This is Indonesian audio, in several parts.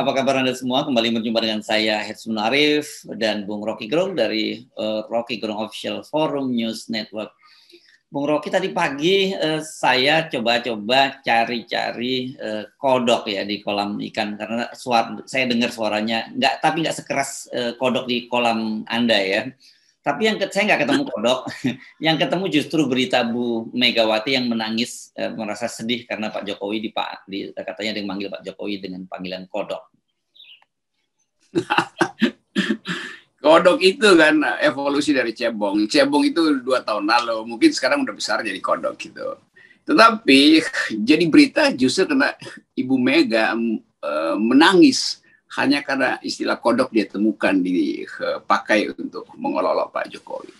Apa kabar Anda semua? Kembali berjumpa dengan saya Hetzmun Arif dan Bung Rocky Gerung dari uh, Rocky Gerung Official Forum News Network. Bung Rocky tadi pagi uh, saya coba-coba cari-cari uh, kodok ya di kolam ikan karena suara saya dengar suaranya nggak tapi nggak sekeras uh, kodok di kolam Anda ya. Tapi yang saya nggak ketemu kodok, yang ketemu justru berita Bu Megawati yang menangis merasa sedih karena Pak Jokowi di, Pak, katanya dia manggil Pak Jokowi dengan panggilan kodok. kodok itu kan evolusi dari cebong. Cebong itu dua tahun lalu, mungkin sekarang udah besar jadi kodok gitu. Tetapi jadi berita justru karena Ibu Mega uh, menangis hanya karena istilah kodok dia temukan dipakai untuk mengolok-olok Pak Jokowi.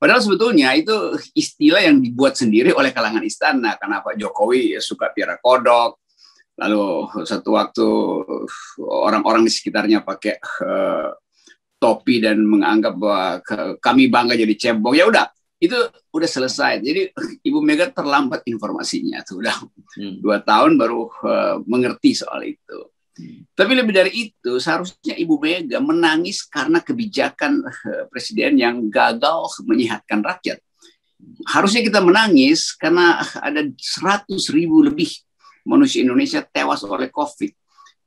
Padahal sebetulnya itu istilah yang dibuat sendiri oleh kalangan istana karena Pak Jokowi suka piara kodok. Lalu satu waktu orang-orang di sekitarnya pakai uh, topi dan menganggap bahwa kami bangga jadi cebong. Ya udah, itu udah selesai. Jadi Ibu Mega terlambat informasinya. Tuh udah hmm. dua tahun baru uh, mengerti soal itu. Tapi lebih dari itu, seharusnya Ibu Mega menangis karena kebijakan eh, presiden yang gagal menyehatkan rakyat. Harusnya kita menangis karena ada 100 ribu lebih manusia Indonesia tewas oleh COVID.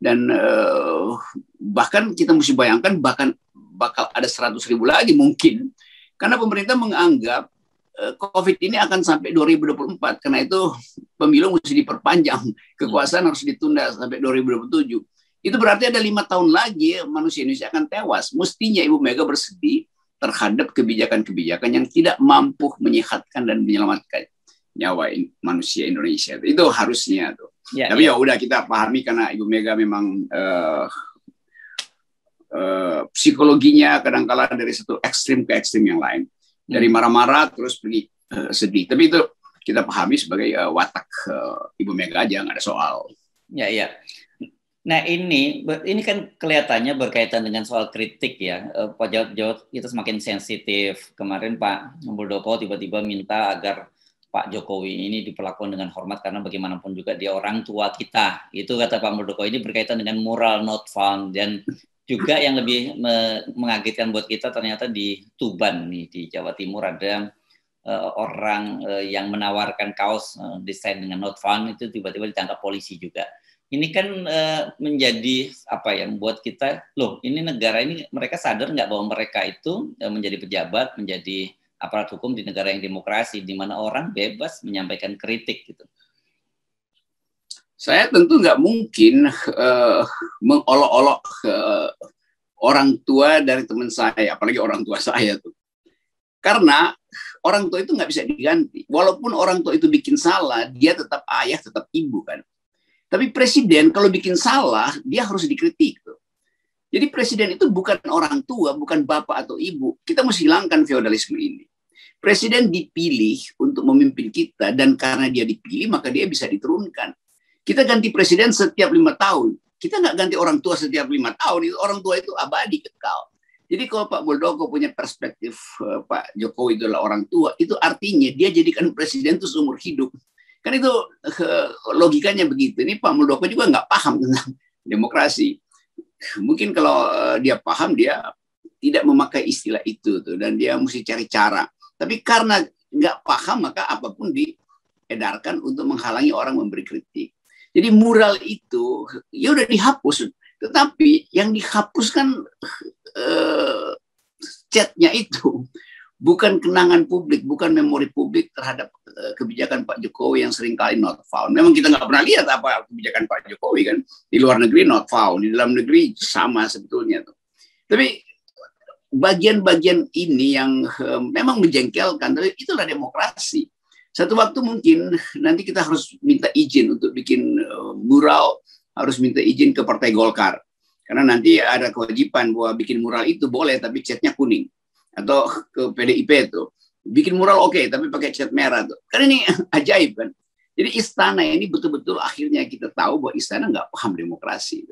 Dan uh, bahkan kita mesti bayangkan bahkan bakal ada 100 ribu lagi mungkin. Karena pemerintah menganggap uh, COVID ini akan sampai 2024. Karena itu pemilu mesti diperpanjang. Kekuasaan harus ditunda sampai 2027 itu berarti ada lima tahun lagi manusia Indonesia akan tewas. Mestinya Ibu Mega bersedih terhadap kebijakan-kebijakan yang tidak mampu menyehatkan dan menyelamatkan nyawa manusia Indonesia. Itu harusnya tuh. Ya, Tapi ya. ya udah kita pahami karena Ibu Mega memang uh, uh, psikologinya kadang-kala dari satu ekstrim ke ekstrim yang lain. Dari hmm. marah-marah terus pergi uh, sedih. Tapi itu kita pahami sebagai uh, watak uh, Ibu Mega aja nggak ada soal. Ya, ya. Nah ini ini kan kelihatannya berkaitan dengan soal kritik ya. Pak Jarod itu semakin sensitif. Kemarin Pak Muldoko tiba-tiba minta agar Pak Jokowi ini diperlakukan dengan hormat karena bagaimanapun juga dia orang tua kita. Itu kata Pak Muldoko ini berkaitan dengan moral not found dan juga yang lebih mengagetkan buat kita ternyata di Tuban nih di Jawa Timur ada uh, orang uh, yang menawarkan kaos uh, desain dengan not found itu tiba-tiba ditangkap polisi juga ini kan uh, menjadi apa ya membuat kita loh ini negara ini mereka sadar nggak bahwa mereka itu uh, menjadi pejabat menjadi aparat hukum di negara yang demokrasi di mana orang bebas menyampaikan kritik gitu. Saya tentu nggak mungkin uh, mengolok-olok uh, orang tua dari teman saya, apalagi orang tua saya tuh. Karena orang tua itu nggak bisa diganti. Walaupun orang tua itu bikin salah, dia tetap ayah, tetap ibu kan. Tapi presiden kalau bikin salah, dia harus dikritik. Jadi presiden itu bukan orang tua, bukan bapak atau ibu. Kita mesti hilangkan feodalisme ini. Presiden dipilih untuk memimpin kita dan karena dia dipilih maka dia bisa diturunkan. Kita ganti presiden setiap lima tahun. Kita nggak ganti orang tua setiap lima tahun. Itu orang tua itu abadi kekal. Jadi kalau Pak Muldoko punya perspektif uh, Pak Jokowi itu adalah orang tua, itu artinya dia jadikan presiden itu seumur hidup. Kan itu logikanya begitu. Ini Pak Muldoko juga nggak paham tentang demokrasi. Mungkin kalau eh, dia paham, dia tidak memakai istilah itu tuh dan dia mesti cari cara. Tapi karena nggak paham maka apa pun diedarkan untuk menghalangi orang memberi kritik. Jadi mural itu ya udah dihapus, tetapi yang dihapuskan uh, chatnya itu bukan kenangan publik, bukan memori publik terhadap uh, kebijakan Pak Jokowi yang sering kali not found. Memang kita nggak pernah lihat apa kebijakan Pak Jokowi kan di luar negeri not found, di dalam negeri sama sebetulnya. Tapi bagian-bagian ini yang uh, memang menjengkelkan, tapi itulah demokrasi. Satu waktu mungkin nanti kita harus minta izin untuk bikin uh, mural, harus minta izin ke Partai Golkar. Karena nanti ada kewajiban bahwa bikin mural itu boleh, tapi catnya kuning. Atau ke PDIP itu. Bikin mural oke okay, tapi pakai cat merah tuh. Kan ini ajaib kan? Jadi istana ini betul-betul akhirnya kita tahu bahwa istana nggak paham demokrasi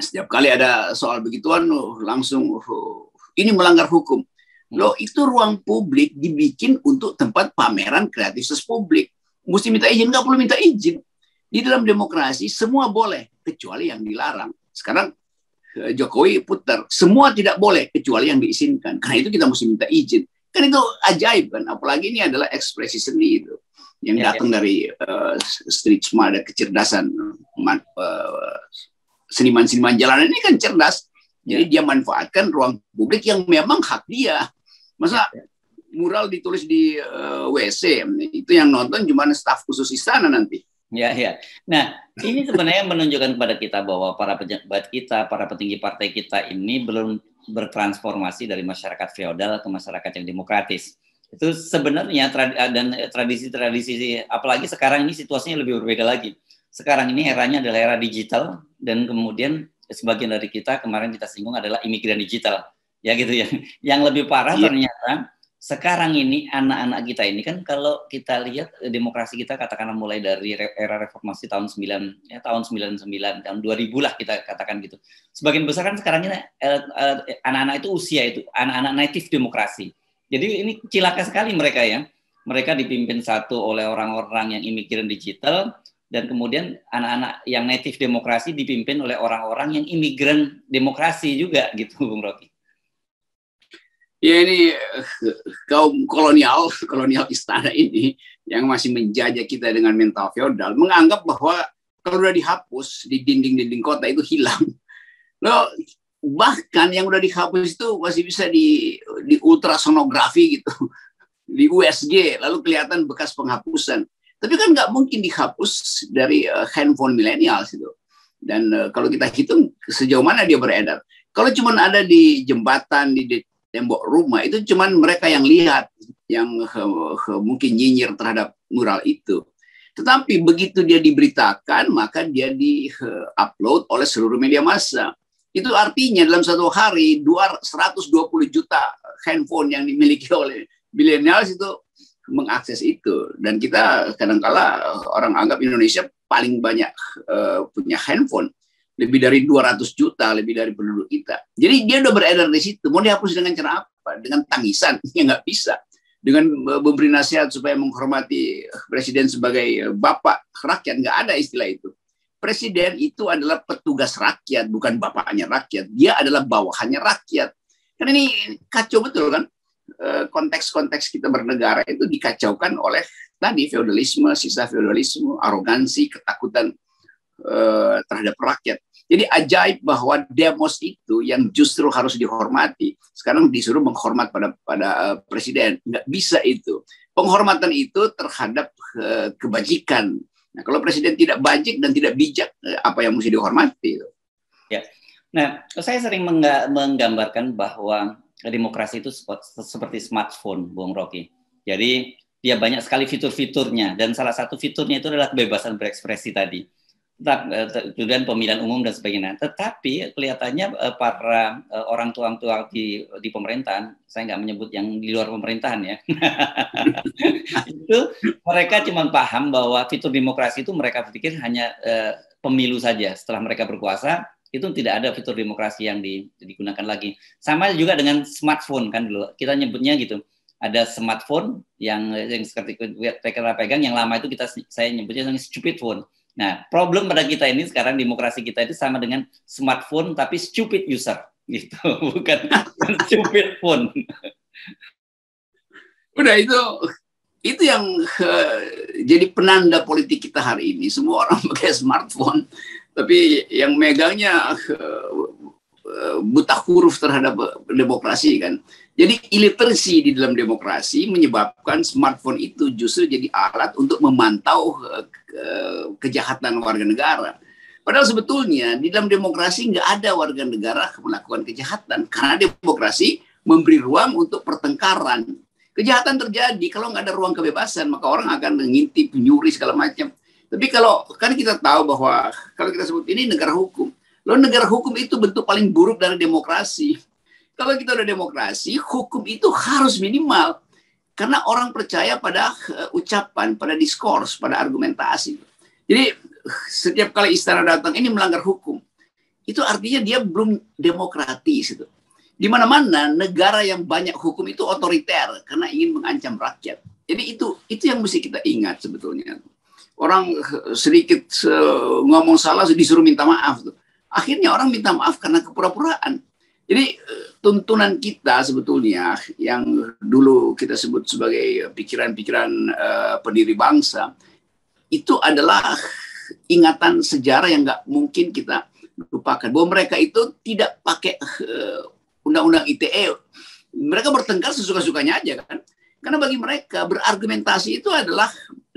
setiap kali ada soal begituan langsung ini melanggar hukum loh itu ruang publik dibikin untuk tempat pameran kreativitas publik mesti minta izin nggak perlu minta izin di dalam demokrasi semua boleh kecuali yang dilarang. Sekarang eh, Jokowi putar, semua tidak boleh kecuali yang diizinkan. Karena itu kita mesti minta izin. Kan itu ajaib kan, apalagi ini adalah ekspresi seni itu yang ya, datang ya. dari uh, street smart kecerdasan uh, seniman-seniman jalanan ini kan cerdas. Jadi ya. dia manfaatkan ruang publik yang memang hak dia. Masa ya, mural ditulis di uh, WC itu yang nonton cuma staf khusus istana nanti. Ya, ya. Nah, ini sebenarnya menunjukkan kepada kita bahwa para pejabat kita, para petinggi partai kita ini belum bertransformasi dari masyarakat feodal ke masyarakat yang demokratis itu sebenarnya eh, dan tradisi-tradisi apalagi sekarang ini situasinya lebih berbeda lagi. Sekarang ini eranya adalah era digital dan kemudian sebagian dari kita kemarin kita singgung adalah imigran digital. Ya gitu ya. Yang lebih parah yeah. ternyata sekarang ini anak-anak kita ini kan kalau kita lihat eh, demokrasi kita katakanlah mulai dari era reformasi tahun 9 ya tahun 99 tahun 2000 lah kita katakan gitu. Sebagian besar kan sekarang ini eh, anak-anak itu usia itu anak-anak native demokrasi jadi ini cilaka sekali mereka ya. Mereka dipimpin satu oleh orang-orang yang imigran digital dan kemudian anak-anak yang native demokrasi dipimpin oleh orang-orang yang imigran demokrasi juga gitu Bung Rocky. Ya ini kaum kolonial, kolonial istana ini yang masih menjajah kita dengan mental feodal menganggap bahwa kalau sudah dihapus di dinding-dinding kota itu hilang. Loh, bahkan yang udah dihapus itu masih bisa di di ultrasonografi gitu di USG lalu kelihatan bekas penghapusan tapi kan nggak mungkin dihapus dari uh, handphone milenial itu dan uh, kalau kita hitung sejauh mana dia beredar. Kalau cuma ada di jembatan di, tembok rumah itu cuma mereka yang lihat yang uh, uh, mungkin nyinyir terhadap mural itu. Tetapi begitu dia diberitakan maka dia di uh, upload oleh seluruh media massa. Itu artinya dalam satu hari 120 juta handphone yang dimiliki oleh milenials itu mengakses itu. Dan kita kadangkala orang anggap Indonesia paling banyak uh, punya handphone. Lebih dari 200 juta lebih dari penduduk kita. Jadi dia udah beredar di situ. Mau dihapus dengan cara apa? Dengan tangisan. Ya nggak bisa. Dengan memberi nasihat supaya menghormati presiden sebagai bapak rakyat. Nggak ada istilah itu. Presiden itu adalah petugas rakyat, bukan bapaknya rakyat. Dia adalah bawahannya rakyat. Kan ini kacau betul kan? Eh, konteks-konteks kita bernegara itu dikacaukan oleh tadi feodalisme, sisa feodalisme, arogansi, ketakutan uh, terhadap rakyat. Jadi ajaib bahwa demos itu yang justru harus dihormati, sekarang disuruh menghormat pada pada uh, presiden. Nggak bisa itu. Penghormatan itu terhadap kebajikan, Nah, kalau presiden tidak bajik dan tidak bijak, eh, apa yang mesti dihormati? Ya. Nah, saya sering menggambarkan bahwa demokrasi itu seperti smartphone, Bung Rocky. Jadi dia banyak sekali fitur-fiturnya dan salah satu fiturnya itu adalah kebebasan berekspresi tadi. Eh, kemudian pemilihan umum dan sebagainya. Tetapi kelihatannya eh, para eh, orang tua tua di di pemerintahan, saya nggak menyebut yang di luar pemerintahan ya, itu mereka cuma paham bahwa fitur demokrasi itu mereka pikir hanya pemilu saja. Setelah mereka berkuasa, itu tidak ada fitur demokrasi yang digunakan lagi. Sama juga dengan smartphone kan dulu kita nyebutnya gitu. Ada smartphone yang yang seperti kita pegang yang lama itu kita saya nyebutnya stupid phone Nah, problem pada kita ini sekarang demokrasi kita itu sama dengan smartphone tapi stupid user gitu, bukan stupid phone. Udah itu itu yang uh, jadi penanda politik kita hari ini. Semua orang pakai smartphone, tapi yang megangnya uh, buta huruf terhadap demokrasi kan. Jadi iliterasi di dalam demokrasi menyebabkan smartphone itu justru jadi alat untuk memantau kejahatan warga negara. Padahal sebetulnya di dalam demokrasi nggak ada warga negara melakukan kejahatan karena demokrasi memberi ruang untuk pertengkaran. Kejahatan terjadi kalau nggak ada ruang kebebasan maka orang akan mengintip, nyuri segala macam. Tapi kalau kan kita tahu bahwa kalau kita sebut ini negara hukum, lo negara hukum itu bentuk paling buruk dari demokrasi kalau kita udah demokrasi, hukum itu harus minimal. Karena orang percaya pada uh, ucapan, pada diskurs, pada argumentasi. Jadi setiap kali istana datang ini melanggar hukum. Itu artinya dia belum demokratis itu. Di mana-mana negara yang banyak hukum itu otoriter karena ingin mengancam rakyat. Jadi itu itu yang mesti kita ingat sebetulnya. Orang sedikit ngomong salah disuruh minta maaf tuh. Akhirnya orang minta maaf karena kepura-puraan. Jadi tuntunan kita sebetulnya yang dulu kita sebut sebagai pikiran-pikiran uh, pendiri bangsa itu adalah ingatan sejarah yang nggak mungkin kita lupakan bahwa mereka itu tidak pakai uh, undang-undang ITE mereka bertengkar sesuka-sukanya aja kan karena bagi mereka berargumentasi itu adalah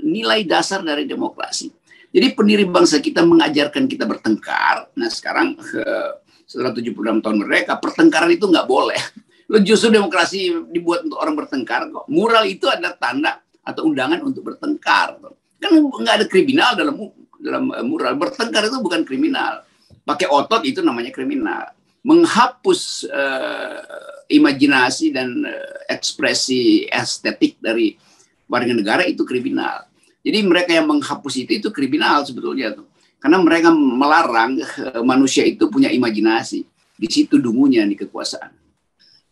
nilai dasar dari demokrasi. Jadi pendiri bangsa kita mengajarkan kita bertengkar. Nah sekarang uh, setelah 76 tahun mereka pertengkaran itu nggak boleh. Lo justru demokrasi dibuat untuk orang bertengkar kok. Mural itu adalah tanda atau undangan untuk bertengkar. Kan nggak ada kriminal dalam dalam eh, mural. Bertengkar itu bukan kriminal. Pakai otot itu namanya kriminal. Menghapus uh, imajinasi dan uh, ekspresi estetik dari warga negara itu kriminal jadi mereka yang menghapus itu itu kriminal sebetulnya tuh karena mereka melarang eh, manusia itu punya imajinasi. Di situ dungunya di kekuasaan.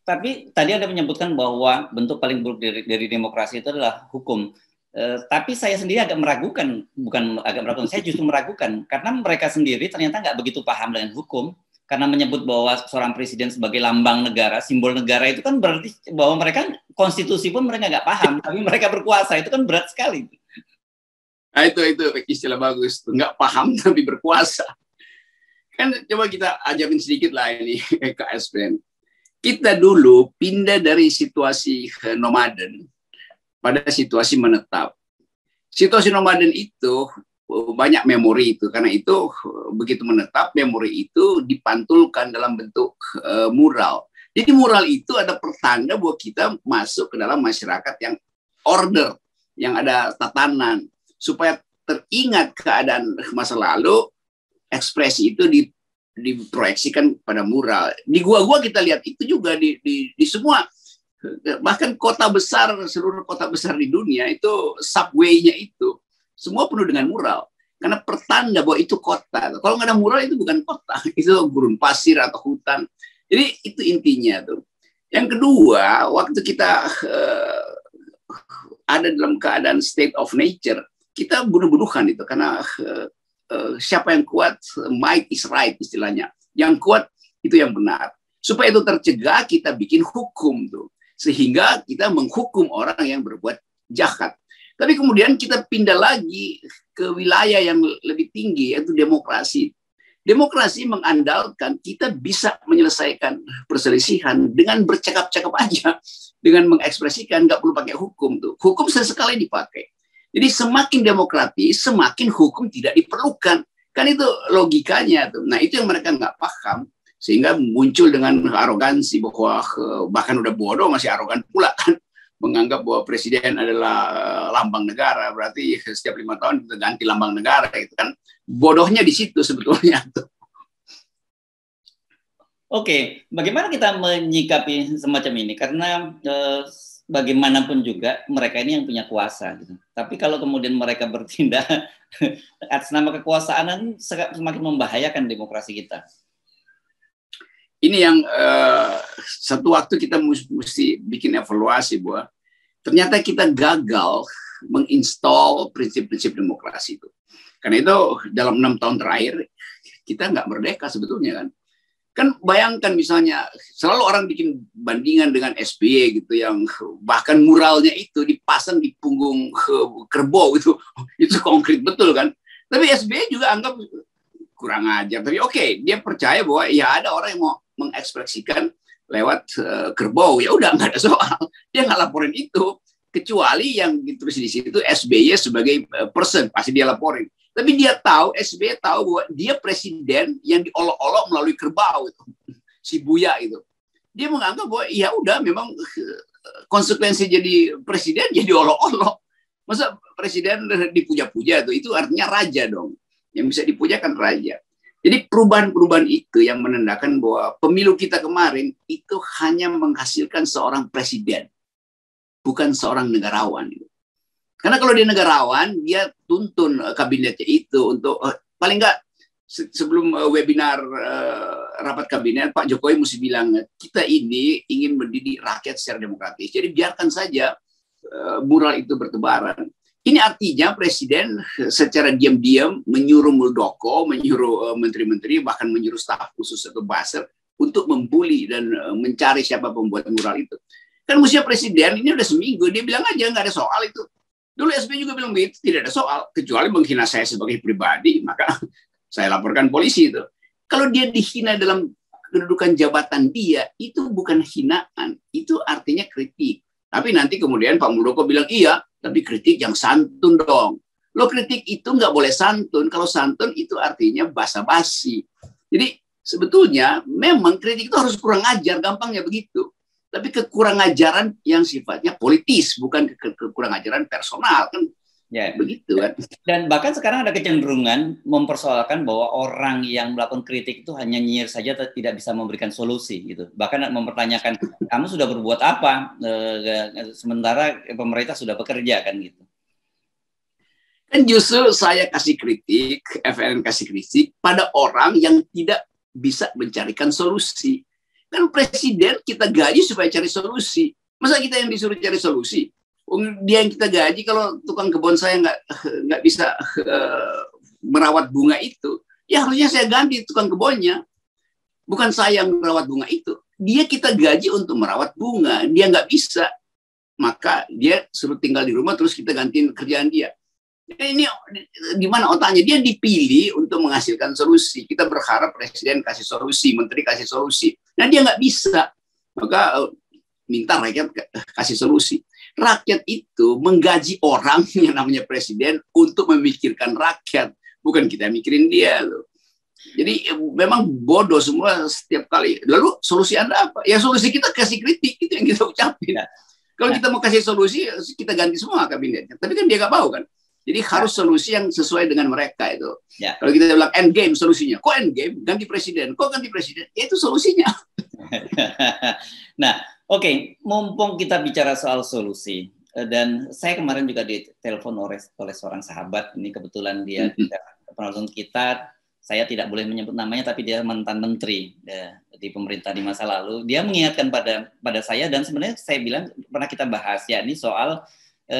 Tapi tadi Anda menyebutkan bahwa bentuk paling buruk dari, dari demokrasi itu adalah hukum. Eh, tapi saya sendiri agak meragukan, bukan agak meragukan, saya justru meragukan karena mereka sendiri ternyata nggak begitu paham dengan hukum. Karena menyebut bahwa seorang presiden sebagai lambang negara, simbol negara itu kan berarti bahwa mereka konstitusi pun mereka nggak paham, tapi mereka berkuasa itu kan berat sekali. Nah, itu itu istilah bagus, nggak paham tapi berkuasa. Kan coba kita ajarin sedikit lah ini KSPN. Kita dulu pindah dari situasi nomaden pada situasi menetap. Situasi nomaden itu oh, banyak memori itu karena itu begitu menetap memori itu dipantulkan dalam bentuk uh, mural. Jadi mural itu ada pertanda bahwa kita masuk ke dalam masyarakat yang order, yang ada tatanan, supaya teringat keadaan masa lalu, ekspresi itu di, diproyeksikan pada mural. Di gua-gua kita lihat itu juga di, di, di semua bahkan kota besar seluruh kota besar di dunia itu subway-nya itu semua penuh dengan mural karena pertanda bahwa itu kota. Kalau nggak ada mural itu bukan kota, itu gurun pasir atau hutan. Jadi itu intinya tuh. Yang kedua, waktu kita uh, ada dalam keadaan state of nature, kita bunuh-bunuhan itu karena uh, uh, siapa yang kuat might is right istilahnya. Yang kuat itu yang benar. Supaya itu tercegah kita bikin hukum tuh. Sehingga kita menghukum orang yang berbuat jahat. Tapi kemudian kita pindah lagi ke wilayah yang lebih tinggi yaitu demokrasi. Demokrasi mengandalkan kita bisa menyelesaikan perselisihan dengan bercakap-cakap aja. Dengan mengekspresikan nggak perlu pakai hukum tuh. Hukum sesekali dipakai jadi semakin demokratis, semakin hukum tidak diperlukan. Kan itu logikanya tuh. Nah itu yang mereka nggak paham sehingga muncul dengan arogansi bahwa eh, bahkan udah bodoh masih arogan pula kan menganggap bahwa presiden adalah eh, lambang negara berarti setiap lima tahun kita ganti lambang negara itu kan bodohnya di situ sebetulnya tuh. Oke, bagaimana kita menyikapi semacam ini? Karena eh, bagaimanapun juga mereka ini yang punya kuasa. Gitu. Tapi kalau kemudian mereka bertindak atas nama kekuasaan semakin membahayakan demokrasi kita. Ini yang uh, satu waktu kita mesti bikin evaluasi bahwa ternyata kita gagal menginstall prinsip-prinsip demokrasi itu. Karena itu dalam enam tahun terakhir kita nggak merdeka sebetulnya kan Kan bayangkan misalnya selalu orang bikin bandingan dengan SBY gitu yang bahkan muralnya itu dipasang di punggung kerbau itu itu konkret betul kan. Tapi SBY juga anggap kurang ajar. Tapi oke, okay, dia percaya bahwa ya ada orang yang mau mengekspresikan lewat uh, kerbau ya udah nggak ada soal. Dia nggak laporin itu kecuali yang ditulis di situ SBY sebagai eh, person pasti dia laporin. Tapi dia tahu, SBY tahu bahwa dia presiden yang diolok-olok melalui kerbau itu, si Buya itu. Dia menganggap bahwa ya udah memang eh, konsekuensi jadi presiden jadi olok-olok. Masa presiden dipuja-puja itu, itu artinya raja dong. Yang bisa dipujakan raja. Jadi perubahan-perubahan itu yang menandakan bahwa pemilu kita kemarin itu hanya menghasilkan seorang presiden, bukan seorang negarawan. Karena kalau dia negarawan, dia tuntun uh, kabinetnya itu untuk uh, paling enggak sebelum uh, webinar uh, rapat kabinet Pak Jokowi mesti bilang kita ini ingin mendidik rakyat secara demokratis. Jadi biarkan saja uh, mural itu bertebaran. Ini artinya presiden secara diam-diam menyuruh Muldoko, menyuruh menteri-menteri, bahkan menyuruh staf khusus atau baser untuk membuli dan mencari siapa pembuat mural itu. Kan musia presiden ini udah seminggu, dia bilang aja nggak ada soal itu. Dulu SBY juga bilang begitu, tidak ada soal. Kecuali menghina saya sebagai pribadi, maka saya laporkan polisi itu. Kalau dia dihina dalam kedudukan jabatan dia, itu bukan hinaan, itu artinya kritik. Tapi nanti kemudian Pak Muldoko bilang, iya, tapi kritik yang santun dong. Lo kritik itu nggak boleh santun. Kalau santun itu artinya basa-basi. Jadi sebetulnya memang kritik itu harus kurang ajar, gampangnya begitu. Tapi kekurang ajaran yang sifatnya politis, bukan ke kekurang ajaran personal kan Ya. Begitu kan. Dan bahkan sekarang ada kecenderungan mempersoalkan bahwa orang yang melakukan kritik itu hanya nyinyir saja tidak bisa memberikan solusi gitu. Bahkan mempertanyakan kamu sudah berbuat apa eh, sementara pemerintah sudah bekerja kan gitu. Dan justru saya kasih kritik, FNN kasih kritik pada orang yang tidak bisa mencarikan solusi. Kan presiden kita gaji supaya cari solusi. Masa kita yang disuruh cari solusi? dia yang kita gaji kalau tukang kebun saya nggak nggak bisa uh, merawat bunga itu ya harusnya saya ganti tukang kebunnya. Bukan saya yang merawat bunga itu. Dia kita gaji untuk merawat bunga. Dia nggak bisa. Maka dia suruh tinggal di rumah terus kita gantiin kerjaan dia. Ini di mana otaknya? Dia dipilih untuk menghasilkan solusi. Kita berharap presiden kasih solusi menteri kasih solusi nah dia nggak bisa maka uh, minta rakyat kasih solusi rakyat itu menggaji orang yang namanya presiden untuk memikirkan rakyat, bukan kita mikirin dia loh. Jadi memang bodoh semua setiap kali. Lalu solusi Anda apa? Ya solusi kita kasih kritik itu yang kita ucapin. Kalau kita mau kasih solusi, kita ganti semua kabinetnya. Tapi kan dia nggak mau kan. Jadi harus solusi yang sesuai dengan mereka itu. Ya. Kalau kita bilang end game solusinya, kok end game? Ganti presiden, kok ganti presiden? Ya itu solusinya. nah, Oke, okay, mumpung kita bicara soal solusi eh, dan saya kemarin juga ditelepon oleh oleh seorang sahabat ini kebetulan dia mm-hmm. penonton kita saya tidak boleh menyebut namanya tapi dia mantan menteri ya, di pemerintah di masa lalu dia mengingatkan pada pada saya dan sebenarnya saya bilang pernah kita bahas ya ini soal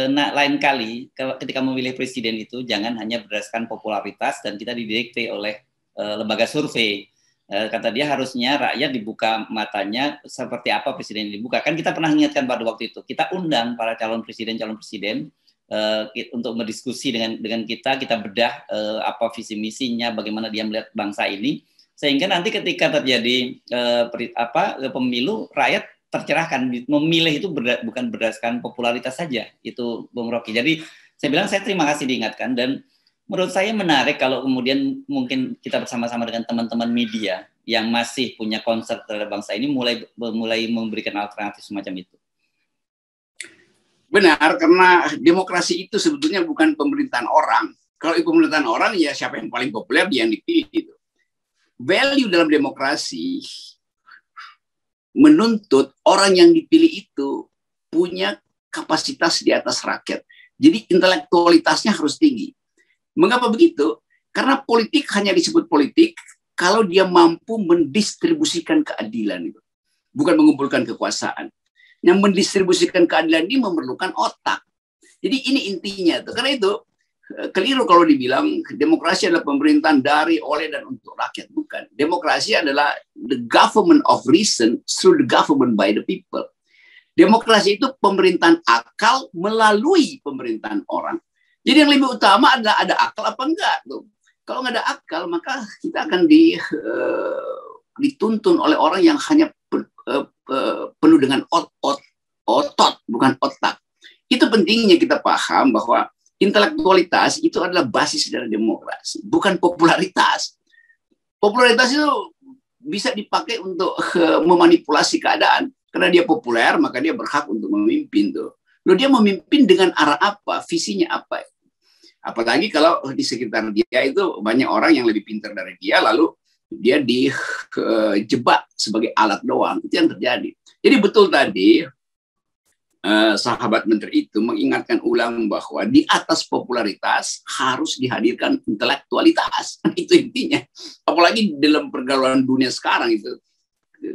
nah, lain kali ketika memilih presiden itu jangan hanya berdasarkan popularitas dan kita didikte oleh eh, lembaga survei Eh, kata dia harusnya rakyat dibuka matanya seperti apa presiden dibuka. Kan kita pernah ingatkan pada waktu itu. Kita undang para calon presiden calon presiden uh, untuk berdiskusi dengan dengan kita, kita bedah uh, apa visi misinya, bagaimana dia melihat bangsa ini, sehingga nanti ketika terjadi uh, apa pemilu rakyat tercerahkan memilih itu berda, bukan berdasarkan popularitas saja itu Bung Rocky. Jadi saya bilang saya terima kasih diingatkan dan menurut saya menarik kalau kemudian mungkin kita bersama-sama dengan teman-teman media yang masih punya konser terhadap bangsa ini mulai mulai memberikan alternatif semacam itu. Benar, karena demokrasi itu sebetulnya bukan pemerintahan orang. Kalau itu pemerintahan orang, ya siapa yang paling populer dia yang dipilih. Itu. Value dalam demokrasi menuntut orang yang dipilih itu punya kapasitas di atas rakyat. Jadi intelektualitasnya harus tinggi. Mengapa begitu? Karena politik hanya disebut politik kalau dia mampu mendistribusikan keadilan itu. Bukan mengumpulkan kekuasaan. Yang mendistribusikan keadilan ini memerlukan otak. Jadi ini intinya tuh. Karena itu keliru kalau dibilang demokrasi adalah pemerintahan dari, oleh, dan untuk rakyat. Bukan. Demokrasi adalah the government of reason through the government by the people. Demokrasi itu pemerintahan akal melalui pemerintahan orang. Jadi yang lebih utama adalah ada akal apa enggak tuh. Kalau nggak ada akal maka kita akan di uh, dituntun oleh orang yang hanya pe, uh, uh, penuh dengan ot, ot, otot bukan otak. Itu pentingnya kita paham bahwa intelektualitas itu adalah basis dari demokrasi, bukan popularitas. Popularitas itu bisa dipakai untuk uh, memanipulasi keadaan karena dia populer maka dia berhak untuk memimpin tuh. Loh dia memimpin dengan arah apa? Visinya apa? Apalagi kalau di sekitar dia itu banyak orang yang lebih pintar dari dia, lalu dia dijebak sebagai alat doang. Itu yang terjadi. Jadi betul tadi eh, sahabat menteri itu mengingatkan ulang bahwa di atas popularitas harus dihadirkan intelektualitas. itu intinya. Apalagi dalam pergaulan dunia sekarang itu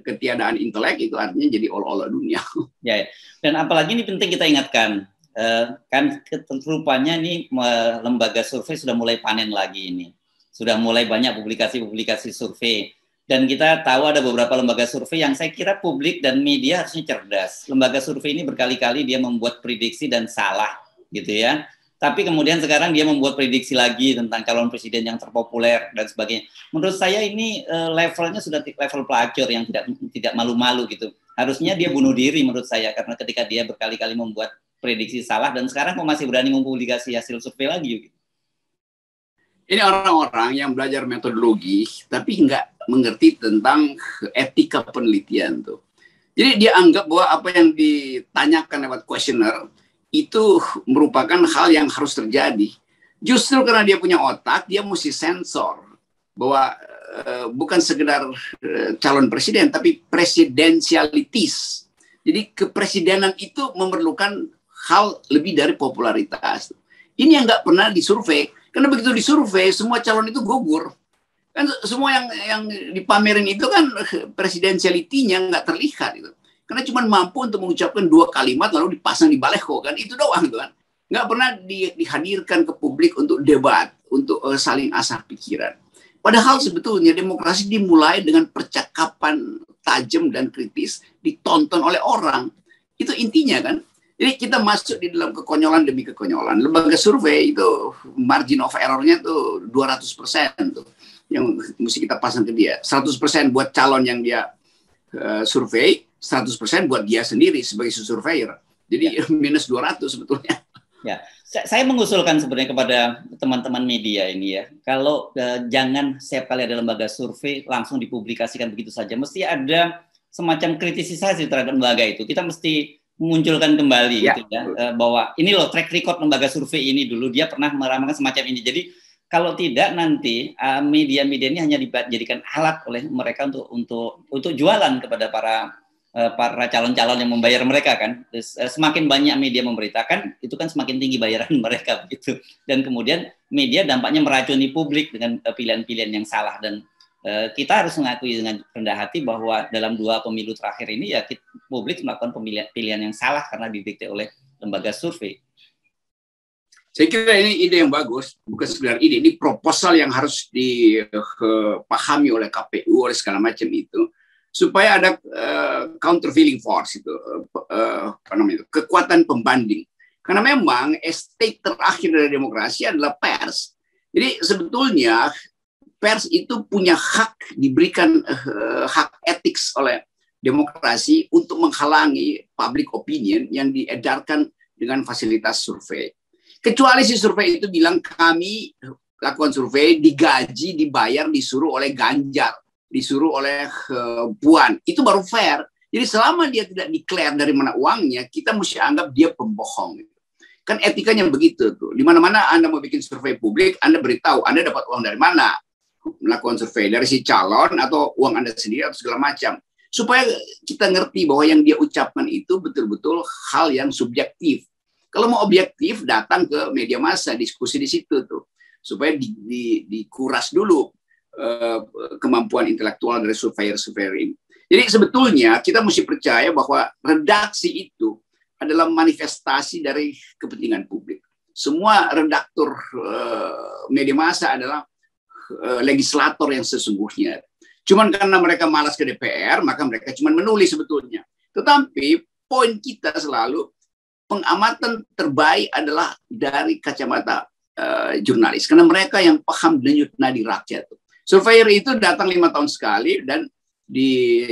ketiadaan intelek itu artinya jadi olah-olah dunia. Ya, ya, dan apalagi ini penting kita ingatkan uh, kan rupanya nih lembaga survei sudah mulai panen lagi ini. Sudah mulai banyak publikasi-publikasi survei dan kita tahu ada beberapa lembaga survei yang saya kira publik dan media harusnya cerdas. Lembaga survei ini berkali-kali dia membuat prediksi dan salah gitu ya. Tapi kemudian sekarang dia membuat prediksi lagi tentang calon presiden yang terpopuler dan sebagainya. Menurut saya ini uh, levelnya sudah level pelacur yang tidak tidak malu-malu gitu. Harusnya dia bunuh diri menurut saya karena ketika dia berkali-kali membuat prediksi salah dan sekarang kok masih berani mempublikasi hasil survei lagi gitu. Ini orang-orang yang belajar metodologi tapi nggak mengerti tentang etika penelitian tuh. Jadi dia anggap bahwa apa yang ditanyakan lewat kuesioner itu merupakan hal yang harus terjadi. Justru karena dia punya otak, dia mesti sensor bahwa uh, bukan sekedar uh, calon presiden, tapi presidensialitis. Jadi kepresidenan itu memerlukan hal lebih dari popularitas. Ini yang nggak pernah disurvei. Karena begitu disurvei, semua calon itu gugur. Kan semua yang yang dipamerin itu kan presidensialitinya nggak terlihat. Gitu. Karena cuma mampu untuk mengucapkan dua kalimat lalu dipasang di baleho kan itu doang tuh kan. Nggak pernah di, dihadirkan ke publik untuk debat untuk uh, saling asah pikiran. Padahal sebetulnya demokrasi dimulai dengan percakapan tajam dan kritis ditonton oleh orang. Itu intinya kan. Jadi kita masuk di dalam kekonyolan demi kekonyolan. Lembaga survei itu margin of errornya tuh 200% tuh yang mesti kita pasang ke dia 100% buat calon yang dia uh, survei 100% buat dia sendiri sebagai surveyor. Jadi ya. minus 200 sebetulnya. Ya, saya mengusulkan sebenarnya kepada teman-teman media ini ya, kalau eh, jangan setiap kali ada lembaga survei langsung dipublikasikan begitu saja. Mesti ada semacam kritisisasi terhadap lembaga itu. Kita mesti memunculkan kembali ya. gitu ya, eh, bahwa ini loh track record lembaga survei ini dulu dia pernah meramalkan semacam ini. Jadi kalau tidak nanti eh, media-media ini hanya dijadikan alat oleh mereka untuk untuk untuk jualan kepada para Eh, para calon-calon yang membayar mereka kan. Eh, semakin banyak media memberitakan, itu kan semakin tinggi bayaran mereka begitu. Dan kemudian media dampaknya meracuni publik dengan pilihan-pilihan yang salah dan kita harus mengakui dengan rendah hati bahwa dalam dua pemilu terakhir ini ya publik melakukan pemilihan pilihan yang salah karena didikte oleh lembaga survei. Saya kira ini ide yang bagus, bukan sekedar ide, ini proposal yang harus dipahami oleh KPU oleh segala macam itu supaya ada uh, countervailing force itu uh, apa namanya itu, kekuatan pembanding. Karena memang estate terakhir dari demokrasi adalah pers. Jadi sebetulnya pers itu punya hak diberikan uh, hak etik oleh demokrasi untuk menghalangi public opinion yang diedarkan dengan fasilitas survei kecuali si survei itu bilang kami lakukan survei digaji dibayar disuruh oleh Ganjar disuruh oleh uh, Puan. Itu baru fair. Jadi selama dia tidak declare dari mana uangnya, kita mesti anggap dia pembohong. Kan etikanya begitu tuh. Di mana-mana Anda mau bikin survei publik, Anda beritahu Anda dapat uang dari mana. Melakukan survei dari si calon atau uang Anda sendiri atau segala macam. Supaya kita ngerti bahwa yang dia ucapkan itu betul-betul hal yang subjektif. Kalau mau objektif, datang ke media massa, diskusi di situ tuh. Supaya di, di, dikuras dulu Eh, kemampuan intelektual dari surveyor-surveyor ini. Jadi sebetulnya kita mesti percaya bahwa redaksi itu adalah manifestasi dari kepentingan publik. Semua redaktur uh, media massa adalah uh, legislator yang sesungguhnya. Cuman karena mereka malas ke DPR, maka mereka cuma menulis sebetulnya. Tetapi poin kita selalu pengamatan terbaik adalah dari kacamata uh, jurnalis karena mereka yang paham denyut nadi rakyat. Surveyor itu datang lima tahun sekali dan di,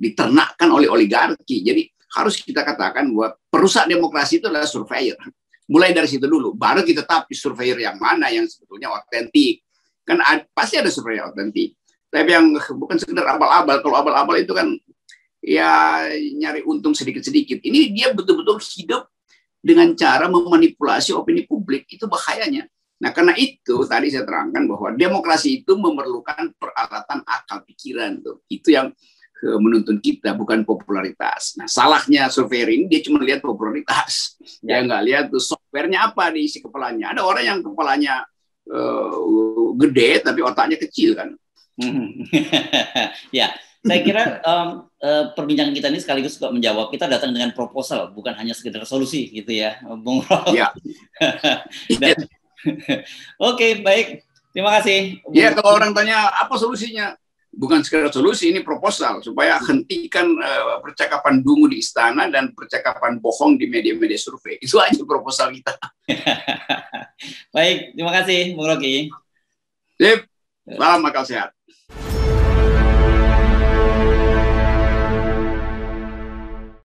diternakkan oleh oligarki. Jadi harus kita katakan bahwa perusak demokrasi itu adalah surveyor. Mulai dari situ dulu, baru kita tapi surveyor yang mana yang sebetulnya otentik. Kan ada, pasti ada surveyor otentik. Tapi yang bukan sekedar abal-abal. Kalau abal-abal itu kan ya nyari untung sedikit-sedikit. Ini dia betul-betul hidup dengan cara memanipulasi opini publik. Itu bahayanya. Nah, karena itu tadi saya terangkan bahwa demokrasi itu memerlukan peralatan akal pikiran tuh. Itu yang eh, menuntun kita bukan popularitas. Nah, salahnya surveyor ini dia cuma lihat popularitas. Ya. Dia nggak lihat tuh softwarenya apa di isi kepalanya. Ada orang yang kepalanya uh, gede tapi otaknya kecil kan. Hmm. ya, saya kira um, uh, perbincangan kita ini sekaligus juga menjawab kita datang dengan proposal, bukan hanya sekedar solusi gitu ya, Bung Rol. Ya. Oke, okay, baik. Terima kasih. Iya, kalau orang tanya apa solusinya, bukan sekedar solusi, ini proposal supaya hentikan uh, percakapan dungu di istana dan percakapan bohong di media-media survei. Itu aja proposal kita. baik, terima kasih, Bung Rocky. Sip, salam akal sehat.